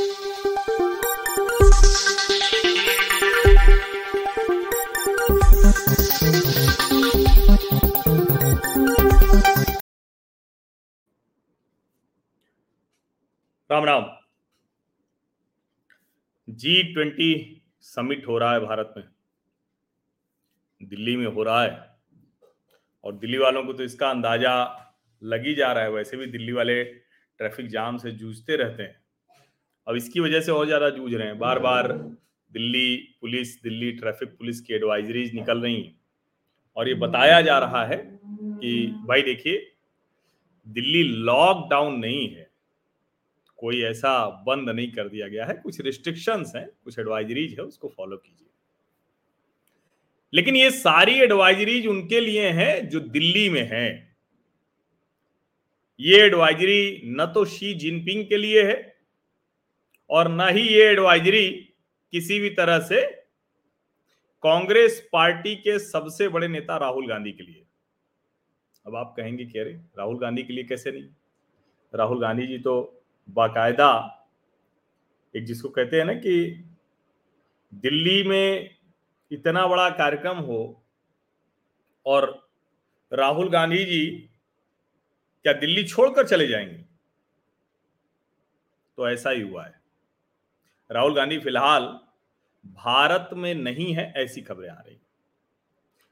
Ram Ram. G twenty summit हो रहा है भारत में। दिल्ली में हो रहा है। और दिल्ली वालों को तो इसका अंदाज़ा लग ही जा रहा है। वैसे भी दिल्ली वाले ट्रैफ़िक जाम से जूझते रहते हैं। अब इसकी वजह से और ज़्यादा जूझ रहे हैं। बार बार Delhi police, Delhi traffic police की एडवाइजरीज निकल रही हैं। और ये बताया जा रहा है कि भाई देखिए, दिल्ली लॉकडाउन नहीं है। कोई ऐसा बंद नहीं कर दिया गया है। कुछ रिस्ट्रिक्शंस हैं, कुछ एडवाइजरीज है, उसको फॉलो कीजिए। लेकिन ये सारी एडवाइजरीज उनके लिए हैं जो दिल्ली में हैं। ये एडवाइजरी न तो शी जिनपिंग के लिए है और न ही ये एडवाइजरी किसी भी तरह से कांग्रेस पार्टी के सबसे बड़े नेता राहुल गांधी के लिए। अब आप कहेंगे कह रहे राहुल गांधी के लिए कैसे नहीं? राहुल गांधी जी तो बाकायदा एक जिसको कहते हैं ना कि दिल्ली में इतना बड़ा कार्यक्रम हो और राहुल गांधी जी क्या दिल्ली छोड़कर चले जाएँगे? तो ऐसा ही हुआ है। राहुल गांधी फ़िलहाल भारत में नहीं है, ऐसी खबरें आ रही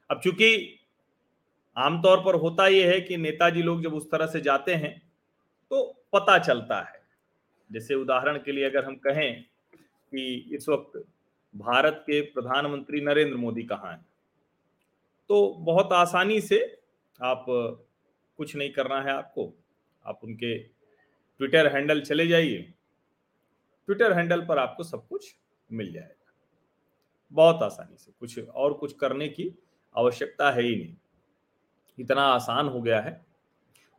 अब चूँकि आमतौर पर होता यह है कि नेताजी लोग जब उस तरह से जाते हैं तो पता चलता है। जैसे उदाहरण के लिए अगर हम कहें कि इस वक्त भारत के प्रधानमंत्री नरेंद्र मोदी कहाँ हैं तो बहुत आसानी से आप कुछ नहीं करना है आपको। आप उनके ट्विटर हैंडल चले जाइए। ट्विटर हैंडल पर आपको सब कुछ मिल जाएगा। बहुत आसानी से, कुछ और कुछ करने की आवश्यकता है ही नहीं। इतना आसान हो गया है।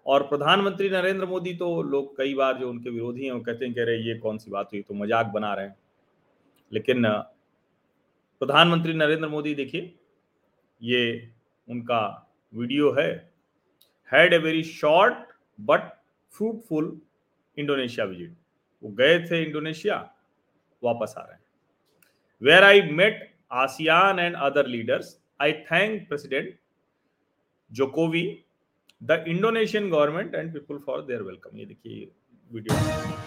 और प्रधानमंत्री नरेंद्र मोदी तो लोग कई बार जो उनके विरोधी हैं, वो कहते हैं कह रहे ये कौन सी बात हुई? तो मज़ाक बना रहे हैं। लेकिन, प्रधानमंत्री नरेंद्र मोदी, देखिए, ये उनका वीडियो है। Had a very short but fruitful Indonesia visit वो गए थे इंडोनेशिया, वापस आ रहे हैं। Where I met ASEAN and other leaders I thank president Jokowi the Indonesian government and people for their welcome ये देखिए वीडियो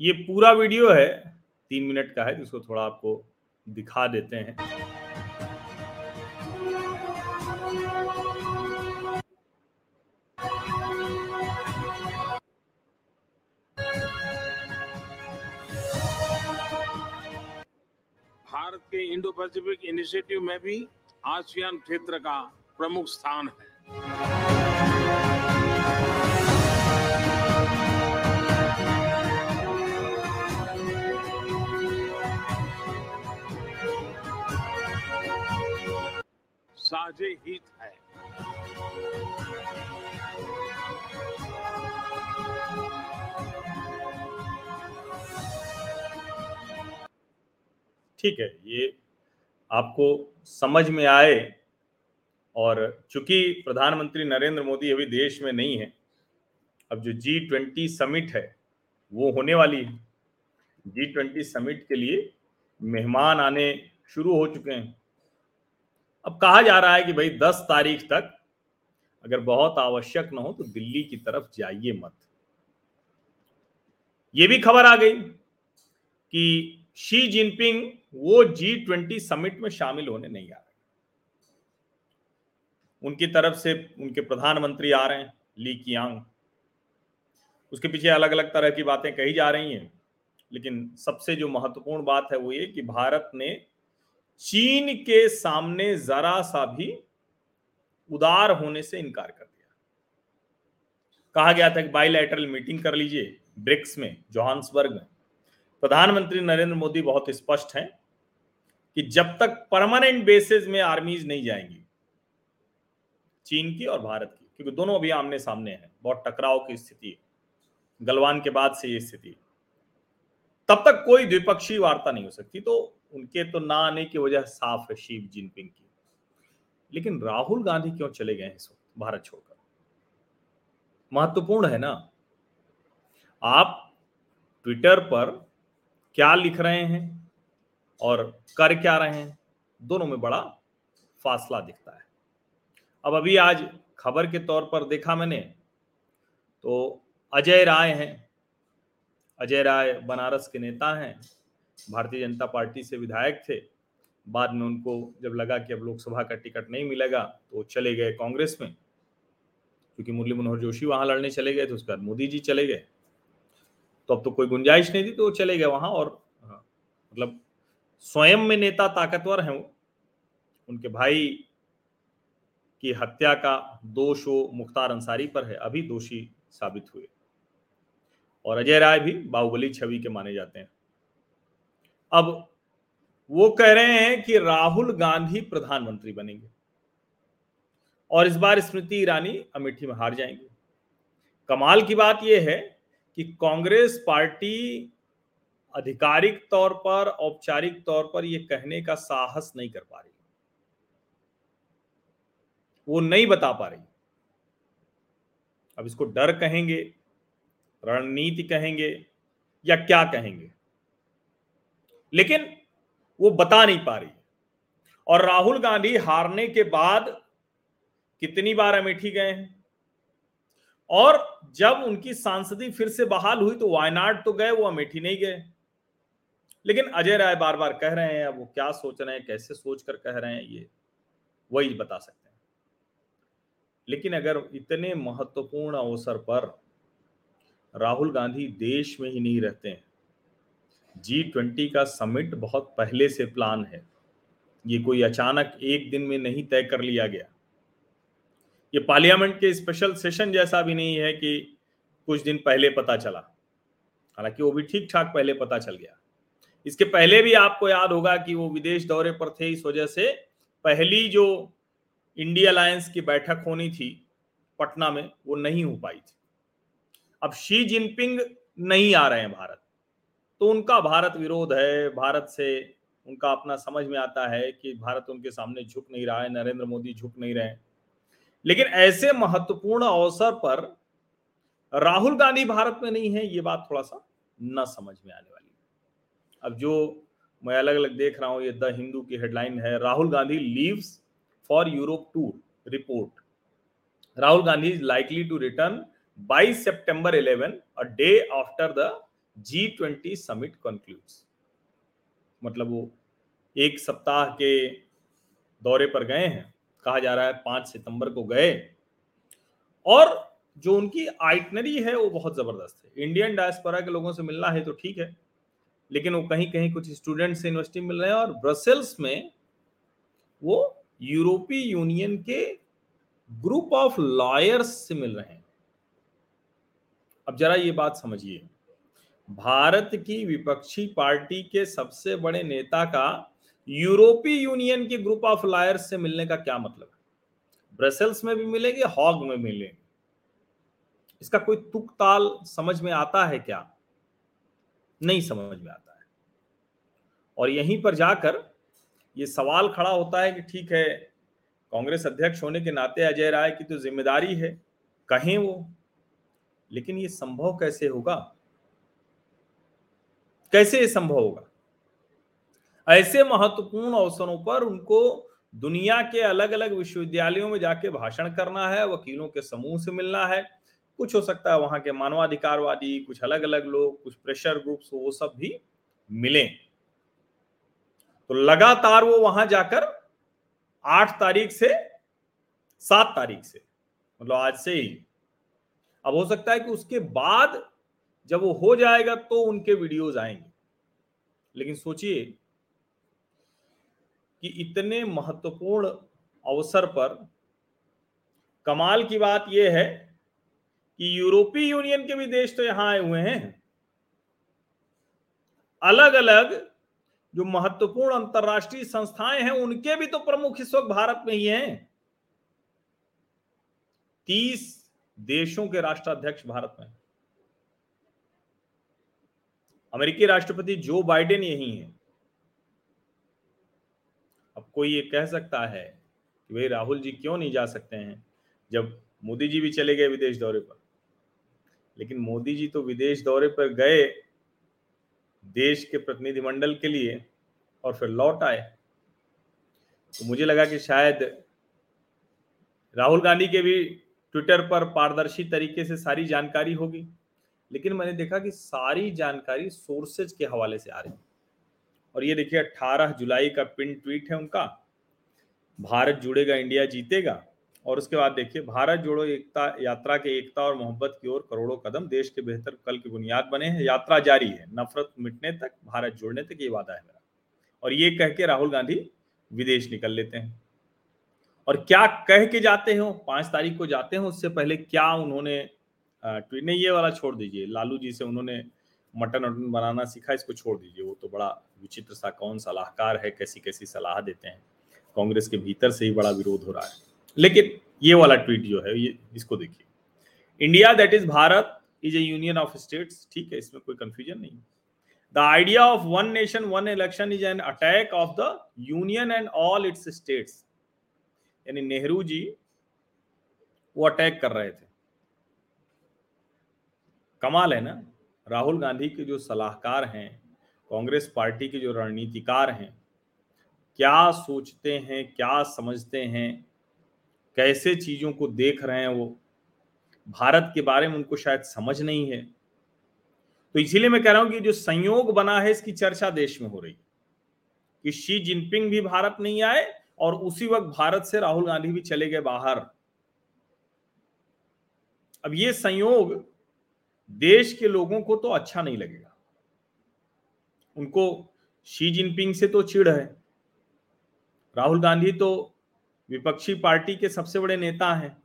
ये पूरा वीडियो है, तीन मिनट का है, जिसको थोड़ा आपको दिखा देते हैं। भारत के इंडो पैसिफिक इनिशिएटिव में भी आसियान क्षेत्र का प्रमुख स्थान है। साझे हित है। ठीक है, ये आपको समझ में आए और चूँकि प्रधानमंत्री नरेंद्र मोदी अभी देश में नहीं है, अब जो जी ट्वेंटी समिट है, वो होने वाली है। जी ट्वेंटी समिट के लिए मेहमान आने शुरू हो चुके हैं। अब कहा जा रहा है कि भाई 10 तारीख तक अगर बहुत आवश्यक ना हो तो दिल्ली की तरफ़ जाइए मत। ये भी खबर आ गई कि शी जिनपिंग वो जी ट्वेंटी समिट में शामिल होने नहीं आ रहे। उनकी तरफ़ से उनके प्रधानमंत्री आ रहे हैं ली कियांग उसके पीछे अलग अलग तरह की बातें कही जा रही हैं, लेकिन सबसे जो महत्वपूर्ण बात है वो ये कि भारत ने चीन के सामने जरा सा भी उदार होने से इनकार कर दिया। कहा गया था कि बाईलैटरल मीटिंग कर लीजिए, ब्रिक्स में, जोहान्सबर्ग में। प्रधानमंत्री नरेंद्र मोदी बहुत स्पष्ट हैं कि जब तक परमानेंट बेसिस में आर्मीज नहीं जाएँगी, चीन की और भारत की, क्योंकि दोनों अभी आमने सामने हैं, बहुत टकराव की स्थिति है। गलवान के बाद से ये स्थिति तब तक कोई द्विपक्षीय वार्ता नहीं हो सकती तो उनके तो ना आने की वजह साफ़ है शी जिनपिंग की। लेकिन राहुल गांधी क्यों चले गए इस वक्त? भारत छोड़कर। महत्वपूर्ण है ना? आप ट्विटर पर क्या लिख रहे हैं और कर क्या रहे हैं, दोनों में बड़ा फासला दिखता है। अब अभी आज खबर के तौर पर देखा मैंने तो अजय राय हैं। अजय राय बनारस के नेता हैं। भारतीय जनता पार्टी से विधायक थे। बाद में उनको जब लगा कि अब लोकसभा का टिकट नहीं मिलेगा तो चले गए कांग्रेस में। क्योंकि मुरली मनोहर जोशी वहाँ लड़ने चले गए थे उसके बाद मोदी जी चले गए। तो अब तो कोई गुंजाइश नहीं थी तो वो चले गए वहाँ और हाँ, मतलब स्वयं में नेता ताकतवर हैं वो। उनके भाई की हत्या का दोष वो मुख्तार अंसारी पर है अभी दोषी साबित हुए। और अजय राय भी बाहुबली छवि के माने जाते हैं। अब वो कह रहे हैं कि राहुल गांधी प्रधानमंत्री बनेंगे और इस बार स्मृति ईरानी अमेठी में हार जाएँगे। कमाल की बात यह है कि कांग्रेस पार्टी आधिकारिक तौर पर, औपचारिक तौर पर यह कहने का साहस नहीं कर पा रही। वो नहीं बता पा रही। अब इसको डर कहेंगे, रणनीति कहेंगे या क्या कहेंगे? लेकिन वो बता नहीं पा रही। और राहुल गांधी हारने के बाद कितनी बार अमेठी गए हैं? और जब उनकी सांसदी फिर से बहाल हुई तो वायनाड तो गए, वो अमेठी नहीं गए। लेकिन अजय राय बार बार कह रहे हैं, अब वो क्या सोच रहे हैं, कैसे सोच कर कह रहे हैं, ये वही बता सकते हैं। लेकिन अगर इतने महत्वपूर्ण अवसर पर राहुल गांधी देश में ही नहीं रहते हैं जी ट्वेंटी का समिट बहुत पहले से प्लान है। ये कोई अचानक एक दिन में नहीं तय कर लिया गया। ये पार्लियामेंट के स्पेशल सेशन जैसा भी नहीं है कि कुछ दिन पहले पता चला। हालाँकि वो भी ठीक ठाक पहले पता चल गया। इसके पहले भी आपको याद होगा कि वो विदेश दौरे पर थे, इस वजह से पहली जो इंडिया अलायंस की बैठक होनी थी पटना में, वो नहीं हो पाई थी। अब शी जिनपिंग नहीं आ रहे हैं भारत। तो उनका भारत विरोध है, भारत से उनका अपना समझ में आता है कि भारत उनके सामने झुक नहीं रहा है, नरेंद्र मोदी झुक नहीं रहे लेकिन ऐसे महत्वपूर्ण अवसर पर राहुल गांधी भारत में नहीं है, ये बात थोड़ा सा न समझ में आने वाली है। अब जो मैं अलग अलग देख रहा हूँ, ये द हिंदू की हेडलाइन है, Rahul Gandhi leaves for Europe tour report. Rahul Gandhi is likely to return by September eleven, a day after the G twenty summit concludes मतलब वो एक सप्ताह के दौरे पर गए हैं। कहा जा रहा है पाँच सितंबर को गए। और जो उनकी आइटनरी है, वो बहुत ज़बरदस्त है। इंडियन डायस्पोरा के लोगों से मिलना है तो ठीक है। लेकिन वो कहीं कहीं कुछ स्टूडेंट से यूनिवर्सिटी मिल रहे हैं और ब्रसेल्स में वो यूरोपीय यूनियन के ग्रुप ऑफ़ लॉयर्स से मिल रहे हैं। अब जरा ये बात समझिए। भारत की विपक्षी पार्टी के सबसे बड़े नेता का यूरोपीय यूनियन के ग्रुप ऑफ़ लायर्स से मिलने का क्या मतलब? है ब्रसेल्स में भी मिलेंगे, हॉग में मिलेंगे। इसका कोई तुक ताल समझ में आता है क्या? नहीं समझ में आता है। और यहीं पर जाकर ये सवाल खड़ा होता है कि ठीक है, कांग्रेस अध्यक्ष होने के नाते अजय राय की तो ज़िम्मेदारी है, कहें वो, लेकिन ये संभव कैसे होगा? कैसे ये संभव होगा? ऐसे महत्वपूर्ण अवसरों पर उनको दुनिया के अलग अलग विश्वविद्यालयों में जाके भाषण करना है, वकीलों के समूह से मिलना है। कुछ हो सकता है वहाँ के मानवाधिकारवादी, कुछ अलग अलग लोग, कुछ प्रेशर ग्रुप्स वो सब भी मिले। तो लगातार वो वहाँ जाकर आठ तारीख से सात तारीख से मतलब आज से ही। अब हो सकता है कि उसके बाद जब वो हो जाएगा तो उनके वीडियोस आएँगे। लेकिन सोचिए कि इतने महत्वपूर्ण अवसर पर कमाल की बात यह है कि यूरोपीय यूनियन के भी देश तो यहाँ आए हुए हैं। अलग अलग जो महत्वपूर्ण अंतरराष्ट्रीय संस्थाएँ हैं, उनके भी तो प्रमुख इस वक्त भारत में ही हैं। तीस देशों के राष्ट्राध्यक्ष भारत में अमेरिकी राष्ट्रपति जो बाइडेन यही है। अब कोई ये कह सकता है कि भाई राहुल जी क्यों नहीं जा सकते हैं जब मोदी जी भी चले गए विदेश दौरे पर? लेकिन मोदी जी तो विदेश दौरे पर गए देश के प्रतिनिधिमंडल के लिए और फिर लौट आए। तो मुझे लगा कि शायद राहुल गांधी के भी ट्विटर पर पारदर्शी तरीके से सारी जानकारी होगी। लेकिन मैंने देखा कि सारी जानकारी सोर्सेज के हवाले से आ रही और ये देखिए 18 जुलाई का पिन ट्वीट है उनका। भारत जुड़ेगा, इंडिया जीतेगा। और उसके बाद देखिए, भारत जोड़ो, एकता, यात्रा के एकता और मोहब्बत की ओर करोड़ों कदम, देश के बेहतर कल की बुनियाद बने हैं। यात्रा जारी है, नफरत मिटने तक, भारत जोड़ने तक ये वादा है मेरा। और ये कह के राहुल गांधी विदेश निकल लेते हैं। और क्या कह के जाते हो? पाँच तारीख को जाते हैं, उससे पहले क्या उन्होंने ट्वीट नहीं ये वाला छोड़ दीजिए। लालू जी से उन्होंने मटन वटन बनाना सीखा, इसको छोड़ दीजिए। वो तो बड़ा विचित्र सा कौन सलाहकार है कैसी कैसी सलाह देते हैं। कांग्रेस के भीतर से ही बड़ा विरोध हो रहा है। लेकिन ये वाला ट्वीट जो है, ये, इसको देखिए। India that is Bharat is a union of states. ठीक है, इसमें कोई कंफ्यूजन नहीं। The idea of one nation, one election is an attack of the union and all its states. यानी नेहरू जी वो अटैक कर रहे थे। कमाल है ना? राहुल गांधी के जो सलाहकार हैं, कांग्रेस पार्टी के जो रणनीतिकार हैं, क्या सोचते हैं, क्या समझते हैं, कैसे चीज़ों को देख रहे हैं वो? भारत के बारे में उनको शायद समझ नहीं है। तो इसीलिए मैं कह रहा हूँ कि जो संयोग बना है, इसकी चर्चा देश में हो रही कि शी जिनपिंग भी भारत नहीं आए और उसी वक्त भारत से राहुल गांधी भी चले गए बाहर। अब ये संयोग देश के लोगों को तो अच्छा नहीं लगेगा। उनको शी जिनपिंग से तो चिड़ है। राहुल गांधी तो विपक्षी पार्टी के सबसे बड़े नेता हैं।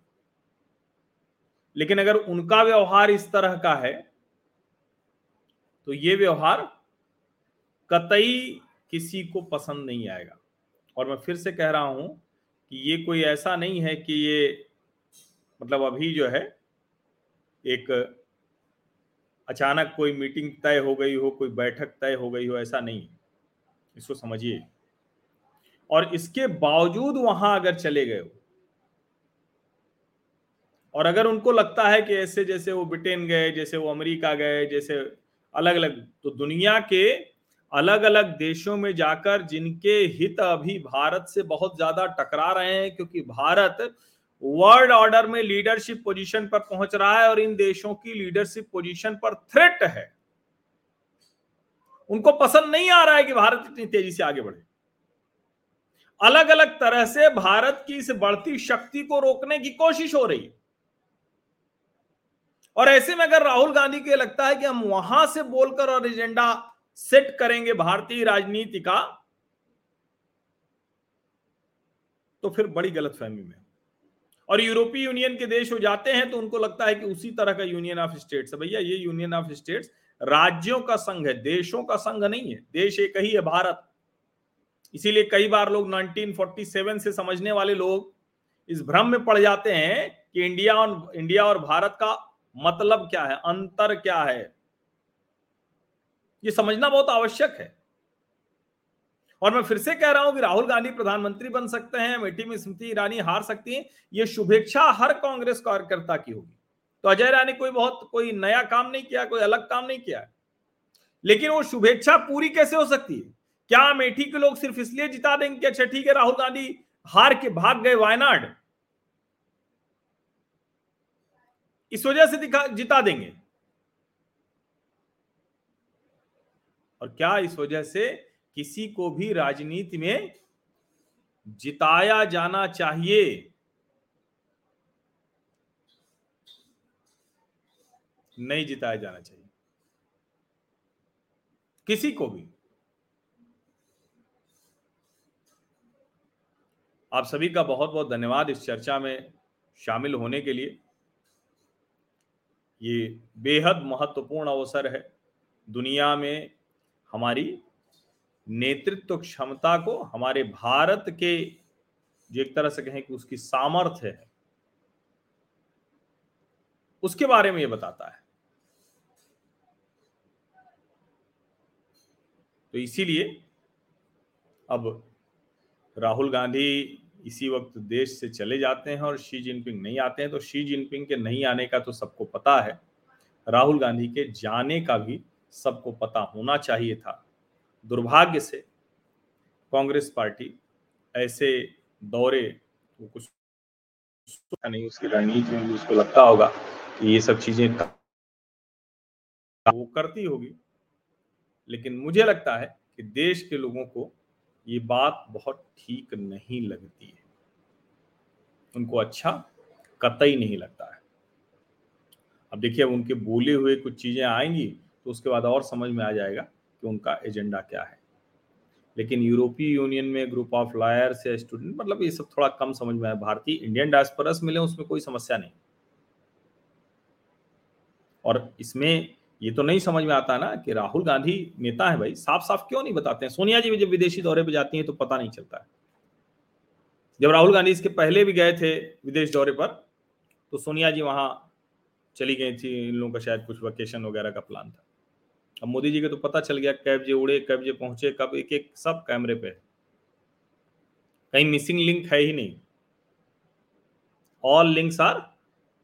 लेकिन अगर उनका व्यवहार इस तरह का है तो ये व्यवहार कतई किसी को पसंद नहीं आएगा। और मैं फिर से कह रहा हूँ कि ये कोई ऐसा नहीं है कि ये मतलब अभी जो है, एक अचानक कोई मीटिंग तय हो गई हो, कोई बैठक तय हो गई हो, ऐसा नहीं इसको समझिए। और इसके बावजूद वहाँ अगर चले गए और अगर उनको लगता है कि ऐसे जैसे वो ब्रिटेन गए, जैसे वो अमेरिका गए, जैसे अलग अलग तो दुनिया के अलग अलग देशों में जाकर जिनके हित अभी भारत से बहुत ज़्यादा टकरा रहे हैं, क्योंकि भारत वर्ल्ड ऑर्डर में लीडरशिप पोजीशन पर पहुँच रहा है और इन देशों की लीडरशिप पोजीशन पर थ्रेट है। उनको पसंद नहीं आ रहा है कि भारत इतनी तेज़ी से आगे बढ़े। अलग अलग तरह से भारत की इस बढ़ती शक्ति को रोकने की कोशिश हो रही है। और ऐसे में अगर राहुल गांधी के लगता है कि हम वहाँ से बोलकर और एजेंडा सेट करेंगे भारतीय राजनीति का तो फिर बड़ी गलतफहमी में। और यूरोपीय यूनियन के देश हो जाते हैं तो उनको लगता है कि उसी तरह का यूनियन ऑफ़ स्टेट्स है। भैया, ये यूनियन ऑफ़ स्टेट्स राज्यों का संघ है, देशों का संघ नहीं है, देश एक ही है, भारत। इसीलिए कई बार लोग 1947 से समझने वाले लोग इस भ्रम में पड़ जाते हैं कि इंडिया और इंडिया और भारत का मतलब क्या है, अंतर क्या है? ये समझना बहुत आवश्यक है। और मैं फिर से कह रहा हूँ कि राहुल गांधी प्रधानमंत्री बन सकते हैं अमेठी में स्मृति ईरानी हार सकती हैं, ये शुभेच्छा हर कांग्रेस कार्यकर्ता की होगी। तो अजय राय ने कोई बहुत, कोई नया काम नहीं किया, कोई अलग काम नहीं किया। लेकिन वो शुभेच्छा पूरी कैसे हो सकती है? क्या अमेठी के लोग सिर्फ़ इसलिए जिता देंगे कि अच्छा ठीक है, राहुल गांधी हार के भाग गए वायनाड इस वजह से दिखा, जिता देंगे। और क्या इस वजह से किसी को भी राजनीति में जिताया जाना चाहिए। नहीं जिताया जाना चाहिए। किसी को भी। आप सभी का बहुत बहुत धन्यवाद इस चर्चा में शामिल होने के लिए। ये बेहद महत्वपूर्ण अवसर है दुनिया में हमारी नेतृत्व क्षमता को हमारे भारत के, जो एक तरह से कहें कि उसकी सामर्थ्य है, उसके बारे में ये बताता है। तो इसीलिए अब राहुल गांधी इसी वक्त देश से चले जाते हैं और शी जिनपिंग नहीं आते हैं तो शी जिनपिंग के नहीं आने का तो सबको पता है। राहुल गांधी के जाने का भी सबको पता होना चाहिए था। दुर्भाग्य से कांग्रेस पार्टी ऐसे दौरे वो कुछ नहीं, उसकी रणनीति में भी उसको लगता होगा कि ये सब चीज़ें वो करती होगी। लेकिन मुझे लगता है कि देश के लोगों को ये बात बहुत ठीक नहीं लगती है। उनको अच्छा कतई नहीं लगता है। अब देखिए, अब उनके बोले हुए कुछ चीज़ें आएँगी तो उसके बाद और समझ में आ जाएगा कि उनका एजेंडा क्या है। लेकिन यूरोपीय यूनियन में ग्रुप ऑफ़ लायर्स या स्टूडेंट मतलब ये सब थोड़ा कम समझ में आया। भारतीय इंडियन डायस्पोरस मिले, उसमें कोई समस्या नहीं। और इसमें ये तो नहीं समझ में आता ना कि राहुल गांधी नेता है भाई साफ़ साफ़ क्यों नहीं बताते हैं? सोनिया जी भी जब विदेशी दौरे पर जाती हैं तो पता नहीं चलता। है जब राहुल गांधी इसके पहले भी गए थे विदेश दौरे पर तो सोनिया जी वहाँ चली गई थी, इन लोगों का शायद कुछ वेकेशन वगैरह का प्लान था। अब मोदी जी के तो पता चल गया कब जे उड़े, कब जे पहुँचे, कब एक एक सब कैमरे पे। कहीं मिसिंग लिंक है ही नहीं। All links are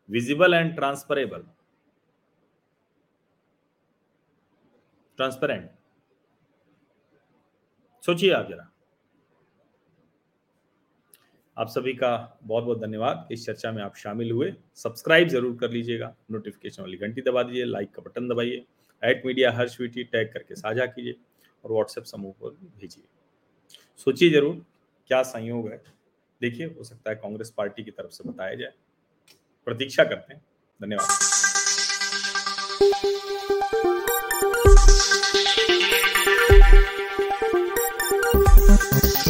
visible and transferable transparent सोचिए आप जरा। आप सभी का बहुत बहुत धन्यवाद। इस चर्चा में आप शामिल हुए। सब्सक्राइब ज़रूर कर लीजिएगा। नोटिफिकेशन वाली घंटी दबा दीजिए। लाइक का बटन दबाइए। एट मीडिया हर स्वीटी टैग करके साझा कीजिए और व्हाट्सएप समूह पर भेजिए। सोचिए ज़रूर क्या संयोग है। देखिए, हो सकता है कांग्रेस पार्टी की तरफ़ से बताया जाए। प्रतीक्षा करते हैं। धन्यवाद।